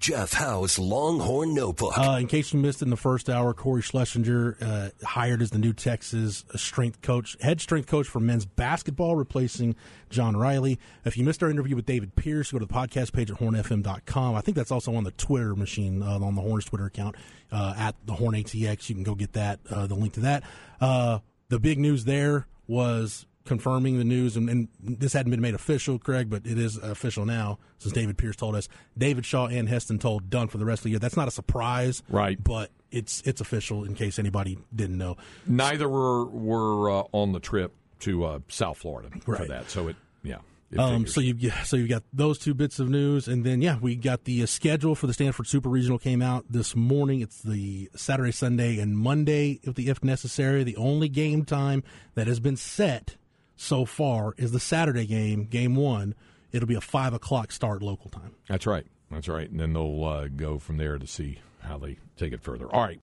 Jeff Howe's Longhorn Notebook. Uh, in case you missed in the first hour, Corey Schlesinger uh, hired as the new Texas strength coach, head strength coach for men's basketball, replacing John Riley. If you missed our interview with David Pierce, go to the podcast page at hornfm.com. I think that's also on the Twitter machine, uh, on the Horns Twitter account, uh, at the Horn ATX. You can go get that, uh, the link to that. Uh, the big news there was confirming the news, and, and, this hadn't been made official, Craig, but it is official now since David Pierce told us. David Shaw and Heston Tole done for the rest of the year. That's not a surprise, right? But it's it's official in case anybody didn't know. Neither were were uh, on the trip to uh, South Florida for Right. that, so it yeah. it Um, so you yeah, so you got those two bits of news, and then yeah, we got the uh, schedule for the Stanford Super Regional came out this morning. It's the Saturday, Sunday, and Monday, if the if necessary. The only game time that has been set so far is the Saturday game, game one. It'll be a five o'clock start local time. That's right. That's right. And then they'll uh, go from there to see how they take it further. All right.